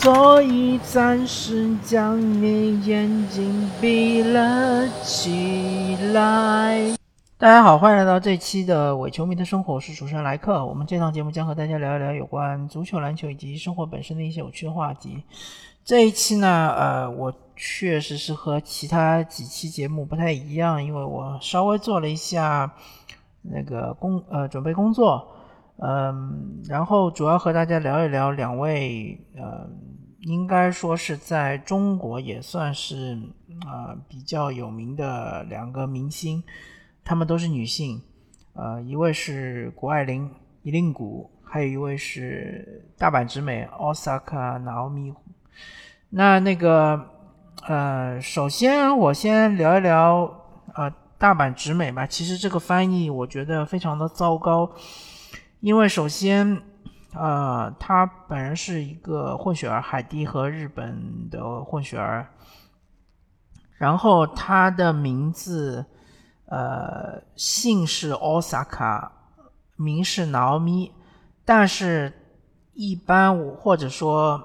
所以暂时将你眼睛闭了起来。大家好，欢迎来到这期的伪球迷的生活，我是主持人莱克。我们这档节目将和大家聊一聊有关足球、篮球以及生活本身的一些有趣的话题。这一期呢，呃，我确实是和其他几期节目不太一样，因为我稍微做了一下那个工呃准备工作，嗯，然后主要和大家聊一聊两位呃，应该说是在中国也算是啊比较有名的两个明星。她们都是女性，呃，一位是谷爱凌伊令谷，还有一位是大阪直美奥萨卡娜奥米。那那个，呃，首先我先聊一聊呃大阪直美吧。其实这个翻译我觉得非常的糟糕，因为首先，呃，他本人是一个混血儿，海地和日本的混血儿，然后他的名字。呃，姓是奥萨卡，名是 Naomi，但是，一般我或者说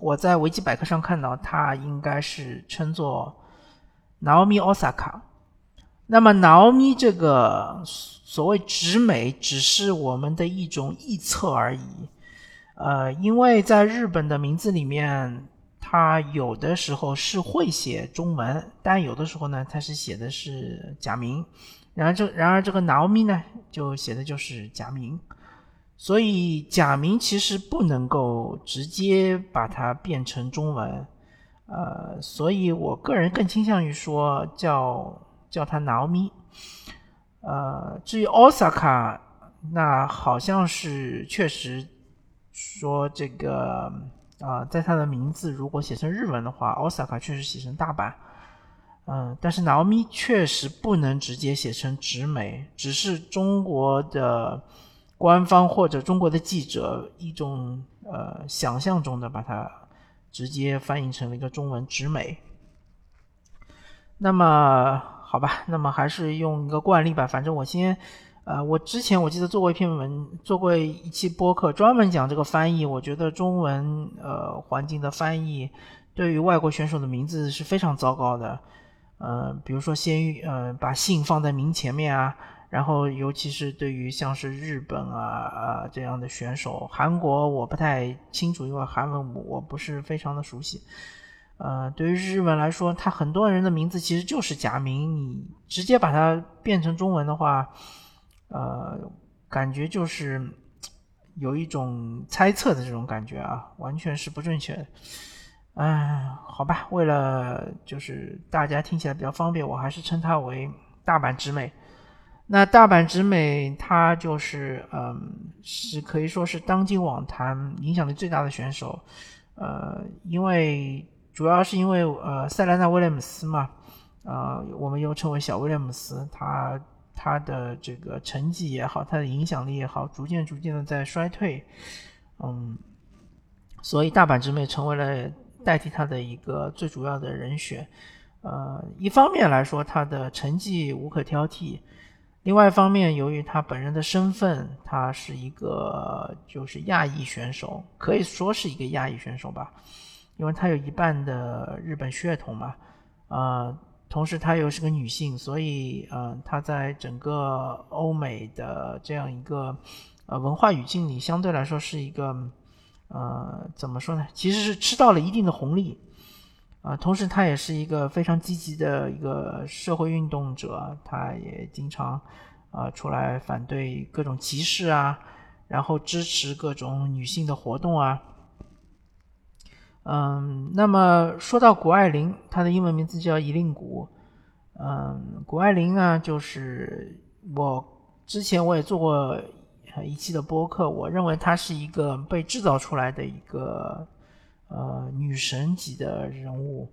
我在维基百科上看到，他应该是称作 Naomi Osaka。那么挠咪这个所谓直美，只是我们的一种臆测而已。呃，因为在日本的名字里面。他有的时候是会写中文，但有的时候呢，他是写的是假名。然而这然而这个挠咪呢，就写的就是假名。所以假名其实不能够直接把它变成中文。呃，所以我个人更倾向于说叫叫他 Naomi。呃，至于 Osaka，那好像是确实说这个。啊，在他的名字如果写成日文的话，Osaka 确实写成大阪，嗯，但是 Naomi 确实不能直接写成直美，只是中国的官方或者中国的记者一种呃想象中的把它直接翻译成了一个中文直美。那么好吧，那么还是用一个惯例吧，反正我先。呃，我之前我记得做过一篇文，做过一期播客，专门讲这个翻译。我觉得中文呃环境的翻译对于外国选手的名字是非常糟糕的。呃，比如说先呃把姓放在名前面啊，然后尤其是对于像是日本啊啊这样的选手，韩国我不太清楚，因为韩文我我不是非常的熟悉。呃，对于日文来说，他很多人的名字其实就是假名，你直接把它变成中文的话。呃，感觉就是有一种猜测的这种感觉啊，完全是不正确的。哎，好吧，为了就是大家听起来比较方便，我还是称它为大阪直美。那大阪直美，她就是嗯，是可以说是当今网坛影响力最大的选手。呃，因为主要是因为呃，塞莱纳威廉姆斯嘛，呃，我们又称为小威廉姆斯，他。他的这个成绩也好，他的影响力也好，逐渐逐渐的在衰退，嗯，所以大阪直美成为了代替他的一个最主要的人选。呃，一方面来说，他的成绩无可挑剔；，另外一方面，由于他本人的身份，他是一个就是亚裔选手，可以说是一个亚裔选手吧，因为他有一半的日本血统嘛，啊。同时，她又是个女性，所以，呃，她在整个欧美的这样一个呃文化语境里，相对来说是一个，呃，怎么说呢？其实是吃到了一定的红利，啊，同时她也是一个非常积极的一个社会运动者，她也经常啊出来反对各种歧视啊，然后支持各种女性的活动啊。嗯，那么说到谷爱凌，她的英文名字叫伊令谷。嗯，谷爱凌呢，就是我之前我也做过一期的播客，我认为她是一个被制造出来的一个呃女神级的人物，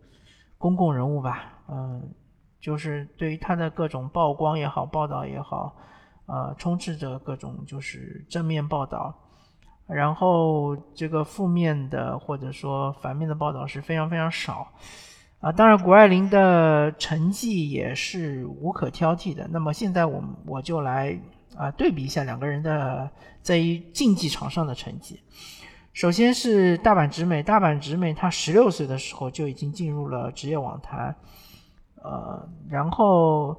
公共人物吧。嗯，就是对于她的各种曝光也好，报道也好，呃，充斥着各种就是正面报道。然后这个负面的或者说反面的报道是非常非常少，啊，当然谷爱凌的成绩也是无可挑剔的。那么现在我们我就来啊对比一下两个人的在于竞技场上的成绩。首先是大阪直美，大阪直美她十六岁的时候就已经进入了职业网坛，呃，然后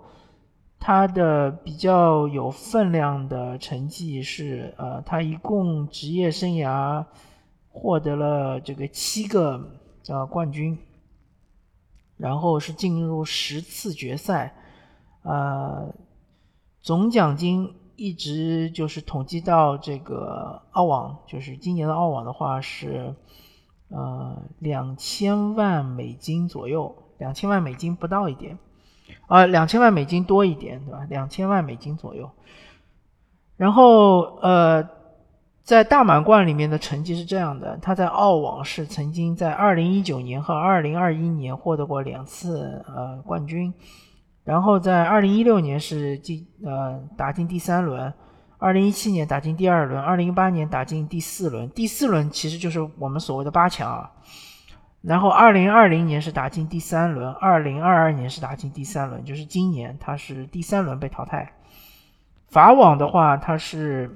他的比较有分量的成绩是，呃，他一共职业生涯获得了这个七个呃冠军，然后是进入十次决赛，呃，总奖金。一直就是统计到这个澳网，就是今年的澳网的话是，呃，两千万美金左右，两千万美金不到一点，啊，两千万美金多一点，对吧？两千万美金左右。然后，呃，在大满贯里面的成绩是这样的，他在澳网是曾经在二零一九年和二零二一年获得过两次呃冠军。然后在二零一六年是进呃打进第三轮，二零一七年打进第二轮，二零一八年打进第四轮。第四轮其实就是我们所谓的八强啊。然后二零二零年是打进第三轮，二零二二年是打进第三轮，就是今年他是第三轮被淘汰。法网的话，他是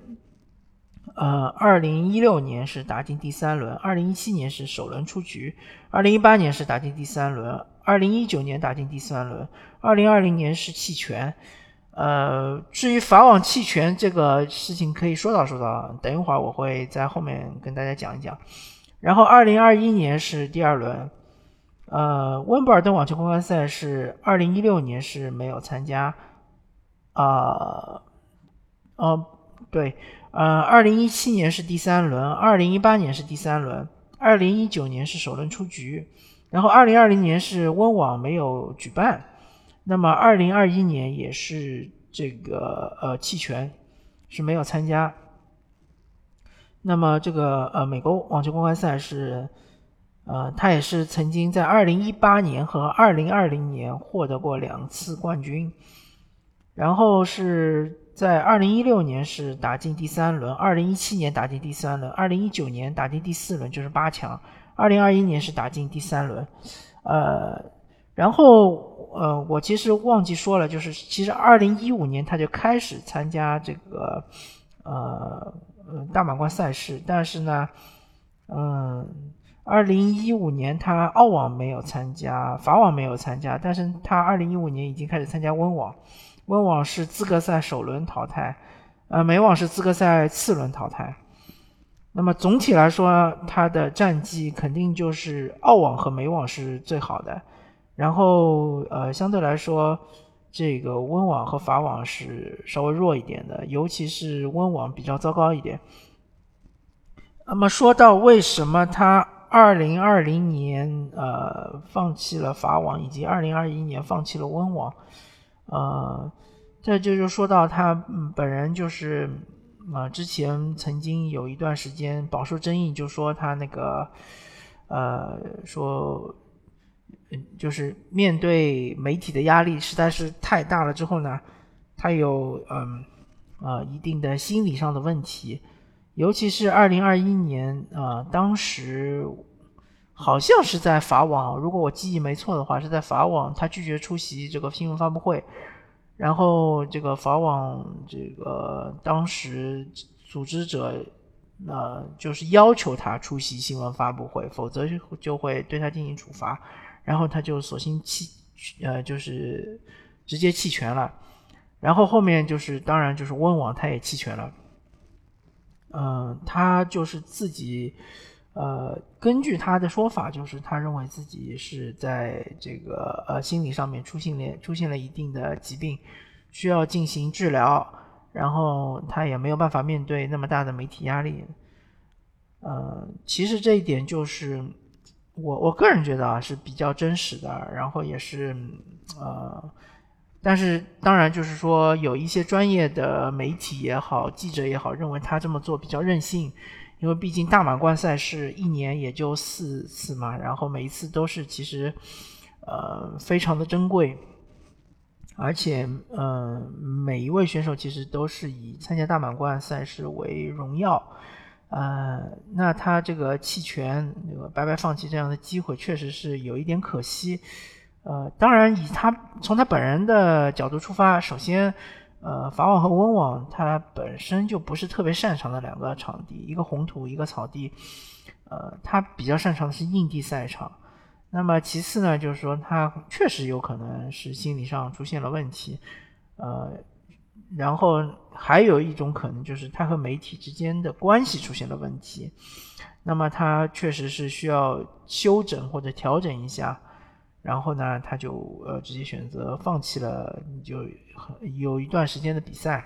呃二零一六年是打进第三轮，二零一七年是首轮出局，二零一八年是打进第三轮。二零一九年打进第三轮，二零二零年是弃权。呃，至于法网弃权这个事情，可以说道说道，等一会儿我会在后面跟大家讲一讲。然后二零二一年是第二轮，呃，温布尔登网球公开赛是二零一六年是没有参加。啊，哦，对，呃，二零一七年是第三轮，二零一八年是第三轮，二零一九年是首轮出局。然后，二零二零年是温网没有举办，那么二零二一年也是这个呃弃权，是没有参加。那么这个呃美国网球公开赛是，呃他也是曾经在二零一八年和二零二零年获得过两次冠军，然后是在二零一六年是打进第三轮，二零一七年打进第三轮，二零一九年打进第四轮，就是八强。二零二一年是打进第三轮，呃，然后呃，我其实忘记说了，就是其实二零一五年他就开始参加这个呃大满贯赛事，但是呢，嗯，二零一五年他澳网没有参加，法网没有参加，但是他二零一五年已经开始参加温网，温网是资格赛首轮淘汰，呃，美网是资格赛次轮淘汰。那么总体来说，他的战绩肯定就是澳网和美网是最好的，然后呃，相对来说，这个温网和法网是稍微弱一点的，尤其是温网比较糟糕一点。那么说到为什么他二零二零年呃放弃了法网，以及二零二一年放弃了温网，呃，这就就说到他本人就是。啊，之前曾经有一段时间饱受争议，就说他那个，呃，说，就是面对媒体的压力实在是太大了之后呢，他有嗯，呃，一定的心理上的问题，尤其是二零二一年，啊，当时好像是在法网，如果我记忆没错的话，是在法网，他拒绝出席这个新闻发布会。然后这个法网这个当时组织者，呃，就是要求他出席新闻发布会，否则就会对他进行处罚。然后他就索性弃，呃，就是直接弃权了。然后后面就是当然就是温网他也弃权了。嗯，他就是自己。呃，根据他的说法，就是他认为自己是在这个呃心理上面出现了出现了一定的疾病，需要进行治疗，然后他也没有办法面对那么大的媒体压力。呃，其实这一点就是我我个人觉得啊是比较真实的，然后也是呃，但是当然就是说有一些专业的媒体也好，记者也好，认为他这么做比较任性。因为毕竟大满贯赛事一年也就四次嘛，然后每一次都是其实，呃，非常的珍贵，而且，呃，每一位选手其实都是以参加大满贯赛事为荣耀，呃，那他这个弃权，这个白白放弃这样的机会，确实是有一点可惜，呃，当然以他从他本人的角度出发，首先。呃，法网和温网它本身就不是特别擅长的两个场地，一个红土，一个草地。呃，他比较擅长的是硬地赛场。那么其次呢，就是说他确实有可能是心理上出现了问题。呃，然后还有一种可能就是他和媒体之间的关系出现了问题。那么他确实是需要修整或者调整一下。然后呢，他就呃直接选择放弃了，就有一段时间的比赛。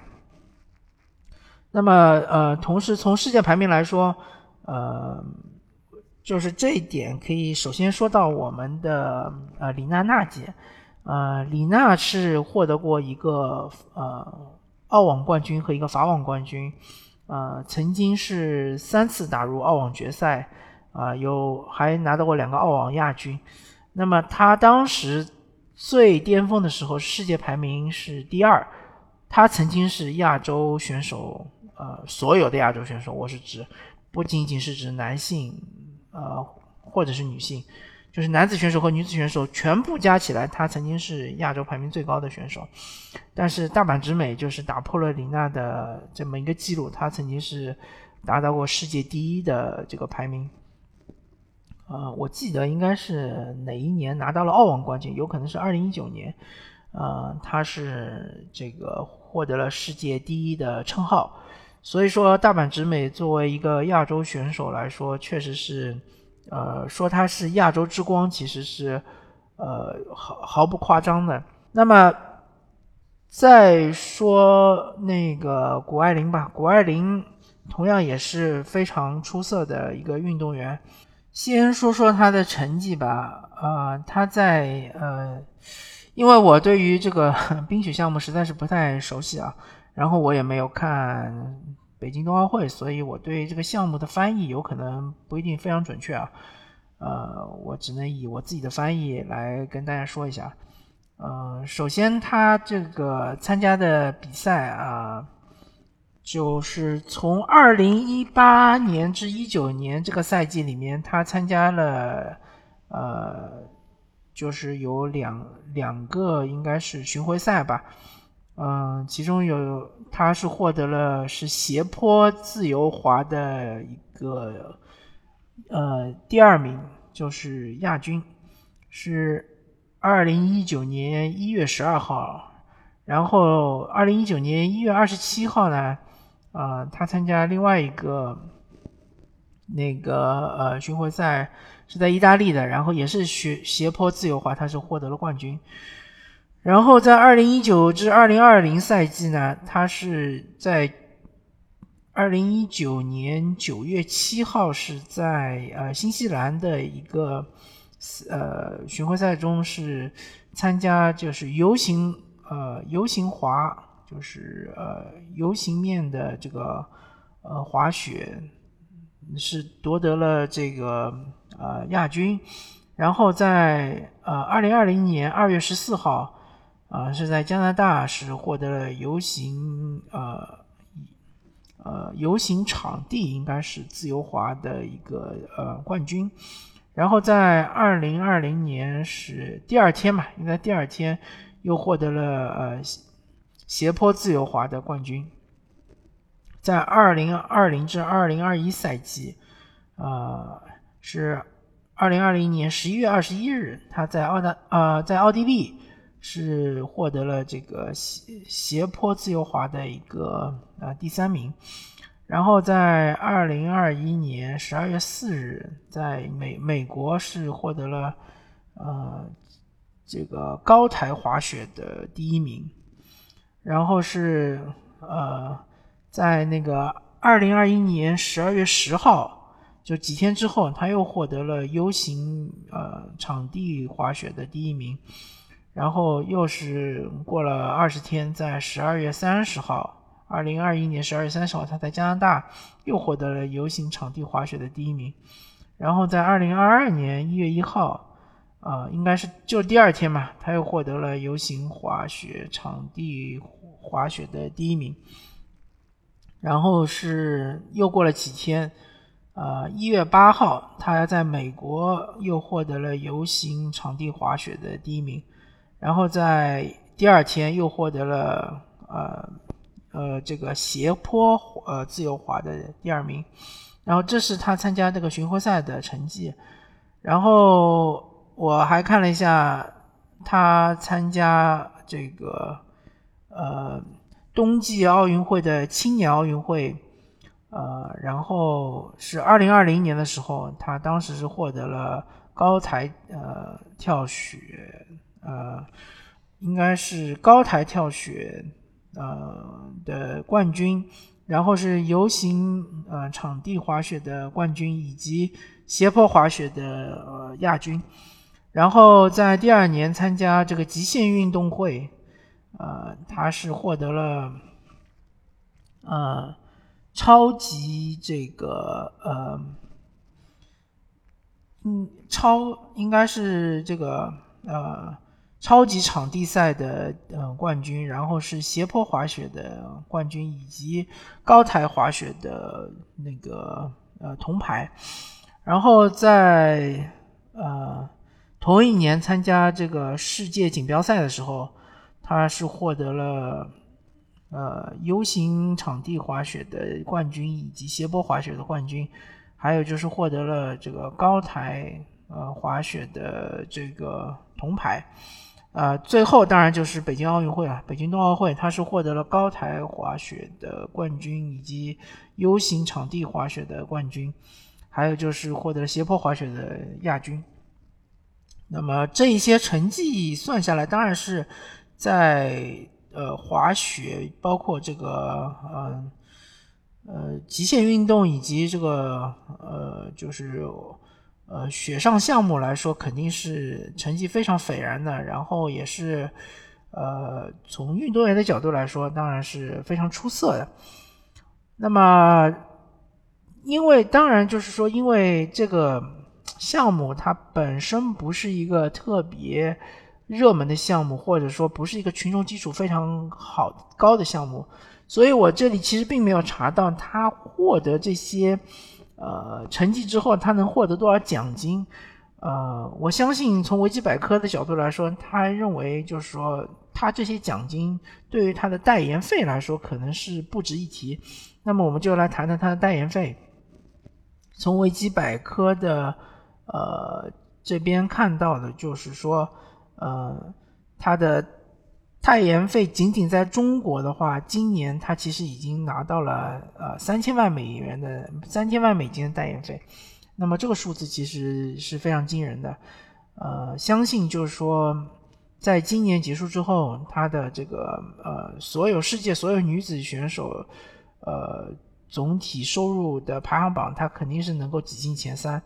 那么呃，同时从世界排名来说，呃，就是这一点可以首先说到我们的呃李娜娜姐，呃李娜是获得过一个呃澳网冠军和一个法网冠军，呃曾经是三次打入澳网决赛，啊有还拿到过两个澳网亚军。那么她当时最巅峰的时候，世界排名是第二。她曾经是亚洲选手，呃，所有的亚洲选手，我是指不仅仅是指男性，呃，或者是女性，就是男子选手和女子选手全部加起来，他曾经是亚洲排名最高的选手。但是大阪直美就是打破了李娜的这么一个记录，他曾经是达到过世界第一的这个排名。呃，我记得应该是哪一年拿到了澳网冠军，有可能是二零一九年。呃，他是这个获得了世界第一的称号，所以说大阪直美作为一个亚洲选手来说，确实是，呃，说他是亚洲之光，其实是，呃，毫毫不夸张的。那么再说那个谷爱凌吧，谷爱凌同样也是非常出色的一个运动员。先说说他的成绩吧，呃，他在呃，因为我对于这个 冰雪项目实在是不太熟悉啊，然后我也没有看北京冬奥会，所以我对这个项目的翻译有可能不一定非常准确啊，呃，我只能以我自己的翻译来跟大家说一下，呃，首先他这个参加的比赛啊。就是从二零一八年至一九年这个赛季里面，他参加了，呃，就是有两两个应该是巡回赛吧，嗯，其中有他是获得了是斜坡自由滑的一个呃第二名，就是亚军，是二零一九年一月十二号，然后二零一九年一月二十七号呢。啊，他参加另外一个那个呃巡回赛是在意大利的，然后也是斜斜坡自由滑，他是获得了冠军。然后在二零一九至二零二零赛季呢，他是在二零一九年九月七号是在呃新西兰的一个呃巡回赛中是参加就是游行呃游行滑。就是呃，游行面的这个呃滑雪是夺得了这个呃亚军，然后在呃二零二零年二月十四号啊是在加拿大是获得了游行呃呃游行场地应该是自由滑的一个呃冠军，然后在二零二零年是第二天嘛，应该第二天又获得了呃。斜坡自由滑的冠军，在二零二零至二零二一赛季，呃，是二零二零年十一月二十一日，他在澳大呃在奥地利是获得了这个斜斜坡自由滑的一个呃第三名，然后在二零二一年十二月四日，在美美国是获得了呃这个高台滑雪的第一名。然后是呃，在那个二零二一年十二月十号，就几天之后，他又获得了 U 型呃场地滑雪的第一名。然后又是过了二十天，在十二月三十号，二零二一年十二月三十号，他在加拿大又获得了游行场地滑雪的第一名。然后在二零二二年一月一号。啊，应该是就第二天嘛，他又获得了游行滑雪场地滑雪的第一名。然后是又过了几天，呃，一月八号，他在美国又获得了游行场地滑雪的第一名。然后在第二天又获得了呃呃这个斜坡呃自由滑的第二名。然后这是他参加这个巡回赛的成绩。然后我还看了一下他参加这个呃冬季奥运会的青年奥运会，呃，然后是二零二零年的时候，他当时是获得了高台呃跳雪呃应该是高台跳雪呃的冠军。然后是游行呃场地滑雪的冠军，以及斜坡滑雪的呃亚军。然后在第二年参加这个极限运动会，呃，他是获得了呃超级这个呃嗯超应该是这个呃。超级场地赛的呃冠军，然后是斜坡滑雪的冠军，以及高台滑雪的那个呃铜牌。然后在呃同一年参加这个世界锦标赛的时候，他是获得了呃 U 型场地滑雪的冠军，以及斜坡滑雪的冠军，还有就是获得了这个高台呃滑雪的这个铜牌。呃，最后当然就是北京奥运会了。北京冬奥会，他是获得了高台滑雪的冠军，以及 U 型场地滑雪的冠军，还有就是获得了斜坡滑雪的亚军。那么这一些成绩算下来，当然是在呃滑雪，包括这个呃呃极限运动以及这个呃就是。呃，雪上项目来说，肯定是成绩非常斐然的。然后也是，呃，从运动员的角度来说，当然是非常出色的。那么，因为当然就是说，因为这个项目它本身不是一个特别热门的项目，或者说不是一个群众基础非常好高的项目，所以我这里其实并没有查到他获得这些。呃，成绩之后他能获得多少奖金？呃，我相信从维基百科的角度来说，他认为就是说，他这些奖金对于他的代言费来说可能是不值一提。那么我们就来谈谈他的代言费。从维基百科的呃这边看到的就是说，呃，他的。代言费仅仅在中国的话，今年他其实已经拿到了呃三千万美元的三千万美金的代言费，那么这个数字其实是非常惊人的，呃，相信就是说，在今年结束之后，他的这个呃所有世界所有女子选手，呃总体收入的排行榜，他肯定是能够挤进前三，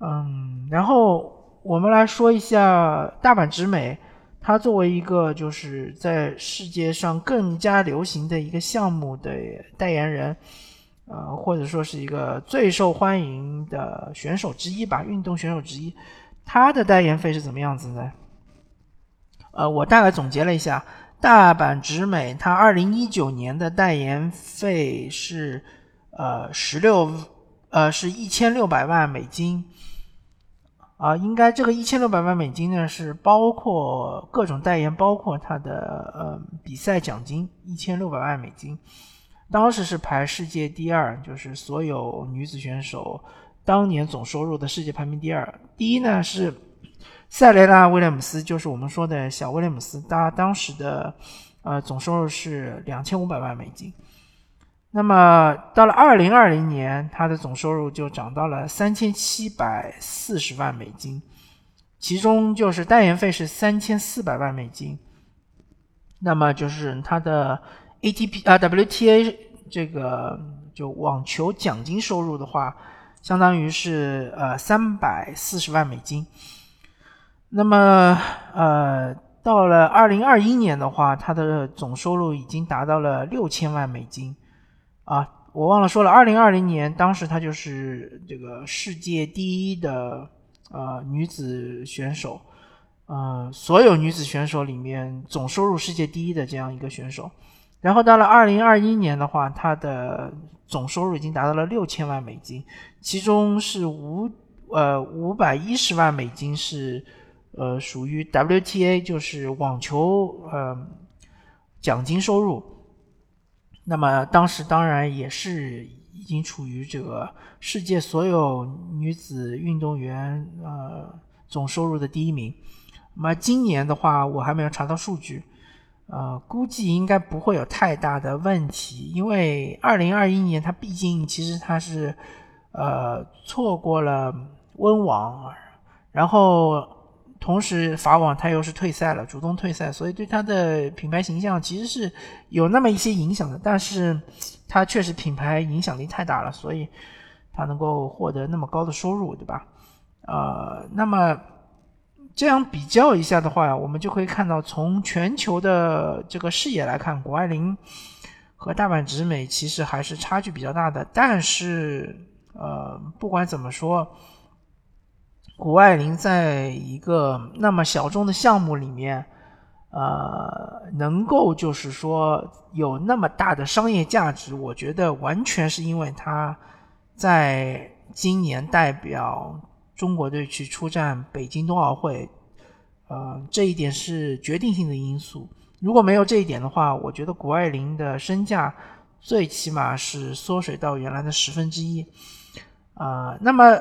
嗯，然后我们来说一下大阪直美。他作为一个就是在世界上更加流行的一个项目的代言人，呃，或者说是一个最受欢迎的选手之一吧，运动选手之一，他的代言费是怎么样子呢？呃，我大概总结了一下，大阪直美他二零一九年的代言费是呃十六呃是一千六百万美金。啊，应该这个一千六百万美金呢，是包括各种代言，包括他的呃比赛奖金一千六百万美金，当时是排世界第二，就是所有女子选手当年总收入的世界排名第二，第一呢是塞雷拉威廉姆斯，就是我们说的小威廉姆斯，他当时的呃总收入是两千五百万美金。那么到了二零二零年，他的总收入就涨到了三千七百四十万美金，其中就是代言费是三千四百万美金。那么就是他的 ATP 啊 WTA 这个就网球奖金收入的话，相当于是呃三百四十万美金。那么呃到了二零二一年的话，他的总收入已经达到了六千万美金。啊，我忘了说了，二零二零年当时她就是这个世界第一的呃女子选手，呃，所有女子选手里面总收入世界第一的这样一个选手。然后到了二零二一年的话，她的总收入已经达到了六千万美金，其中是五呃五百一十万美金是呃属于 WTA，就是网球呃。奖金收入。那么当时当然也是已经处于这个世界所有女子运动员呃总收入的第一名。那么今年的话，我还没有查到数据，呃，估计应该不会有太大的问题，因为二零二一年它毕竟其实它是呃错过了温网，然后。同时，法网他又是退赛了，主动退赛，所以对他的品牌形象其实是有那么一些影响的。但是，他确实品牌影响力太大了，所以他能够获得那么高的收入，对吧？呃，那么这样比较一下的话，我们就可以看到，从全球的这个视野来看，谷爱凌和大阪直美其实还是差距比较大的。但是，呃，不管怎么说。谷爱凌在一个那么小众的项目里面，呃，能够就是说有那么大的商业价值，我觉得完全是因为她在今年代表中国队去出战北京冬奥会，呃，这一点是决定性的因素。如果没有这一点的话，我觉得谷爱凌的身价最起码是缩水到原来的十分之一，啊，那么。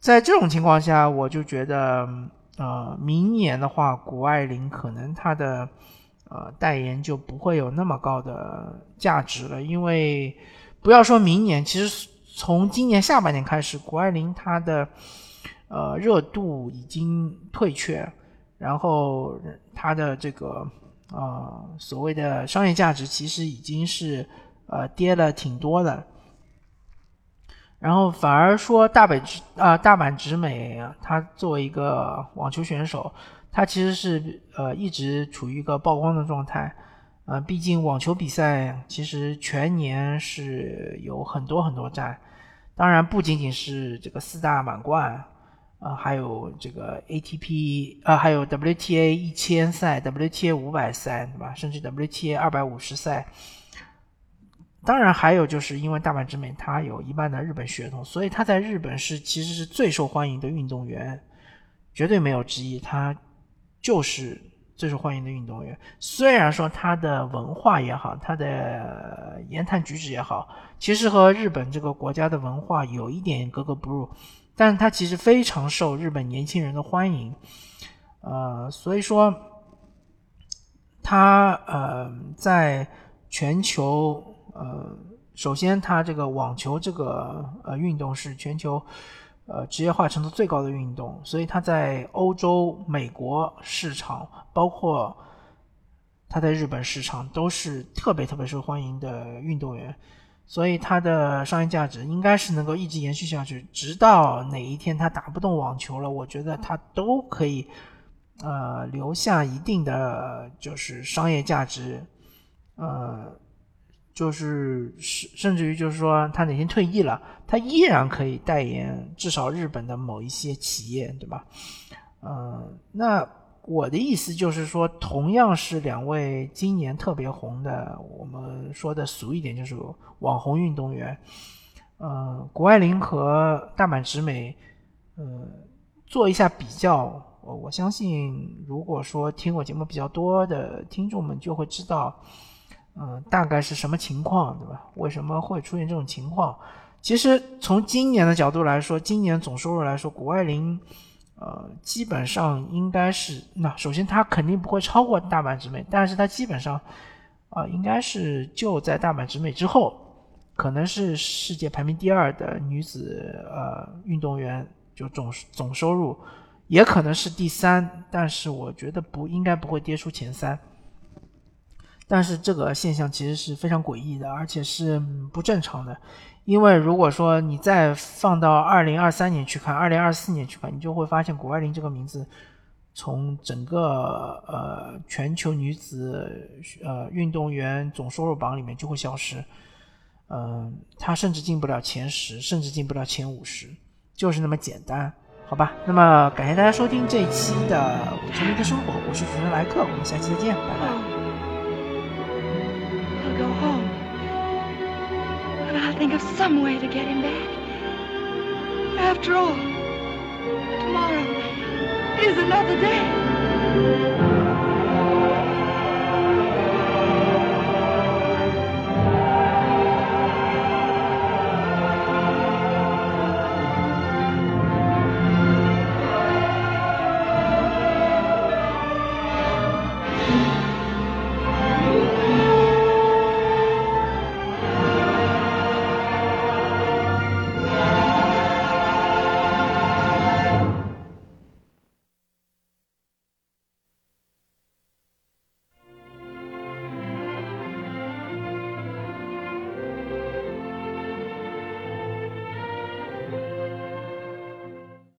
在这种情况下，我就觉得，呃，明年的话，谷爱凌可能她的，呃，代言就不会有那么高的价值了。因为不要说明年，其实从今年下半年开始，谷爱凌她的，呃，热度已经退却，然后她的这个，呃，所谓的商业价值其实已经是，呃，跌了挺多的。然后反而说大阪直啊大阪直美，她作为一个网球选手，她其实是呃一直处于一个曝光的状态，呃，毕竟网球比赛其实全年是有很多很多站，当然不仅仅是这个四大满贯，啊，还有这个 ATP 啊，还有 WTA 一千赛、WTA 五百赛，对吧？甚至 WTA 二百五十赛。当然，还有就是因为大阪直美她有一半的日本血统，所以她在日本是其实是最受欢迎的运动员，绝对没有之一。她就是最受欢迎的运动员。虽然说她的文化也好，她的言谈举止也好，其实和日本这个国家的文化有一点格格不入，但是她其实非常受日本年轻人的欢迎。呃，所以说，她呃在全球。呃，首先，它这个网球这个呃运动是全球呃职业化程度最高的运动，所以它在欧洲、美国市场，包括它在日本市场都是特别特别受欢迎的运动员，所以它的商业价值应该是能够一直延续下去，直到哪一天它打不动网球了，我觉得它都可以呃留下一定的就是商业价值，呃。就是甚甚至于就是说，他哪天退役了，他依然可以代言至少日本的某一些企业，对吧？嗯，那我的意思就是说，同样是两位今年特别红的，我们说的俗一点就是网红运动员，嗯，谷爱凌和大阪直美，嗯，做一下比较，我我相信，如果说听我节目比较多的听众们就会知道。嗯，大概是什么情况，对吧？为什么会出现这种情况？其实从今年的角度来说，今年总收入来说，谷爱凌，呃，基本上应该是那首先她肯定不会超过大阪直美，但是她基本上，啊，应该是就在大阪直美之后，可能是世界排名第二的女子呃运动员，就总总收入，也可能是第三，但是我觉得不应该不会跌出前三。但是这个现象其实是非常诡异的，而且是不正常的，因为如果说你再放到二零二三年去看，二零二四年去看，你就会发现谷爱凌这个名字从整个呃全球女子呃运动员总收入榜里面就会消失，嗯，她甚至进不了前十，甚至进不了前五十，就是那么简单，好吧？那么感谢大家收听这一期的《我球迷的生活》，我是主持人莱克，我们下期再见，拜拜。Think of some way to get him back. After all, tomorrow is another day.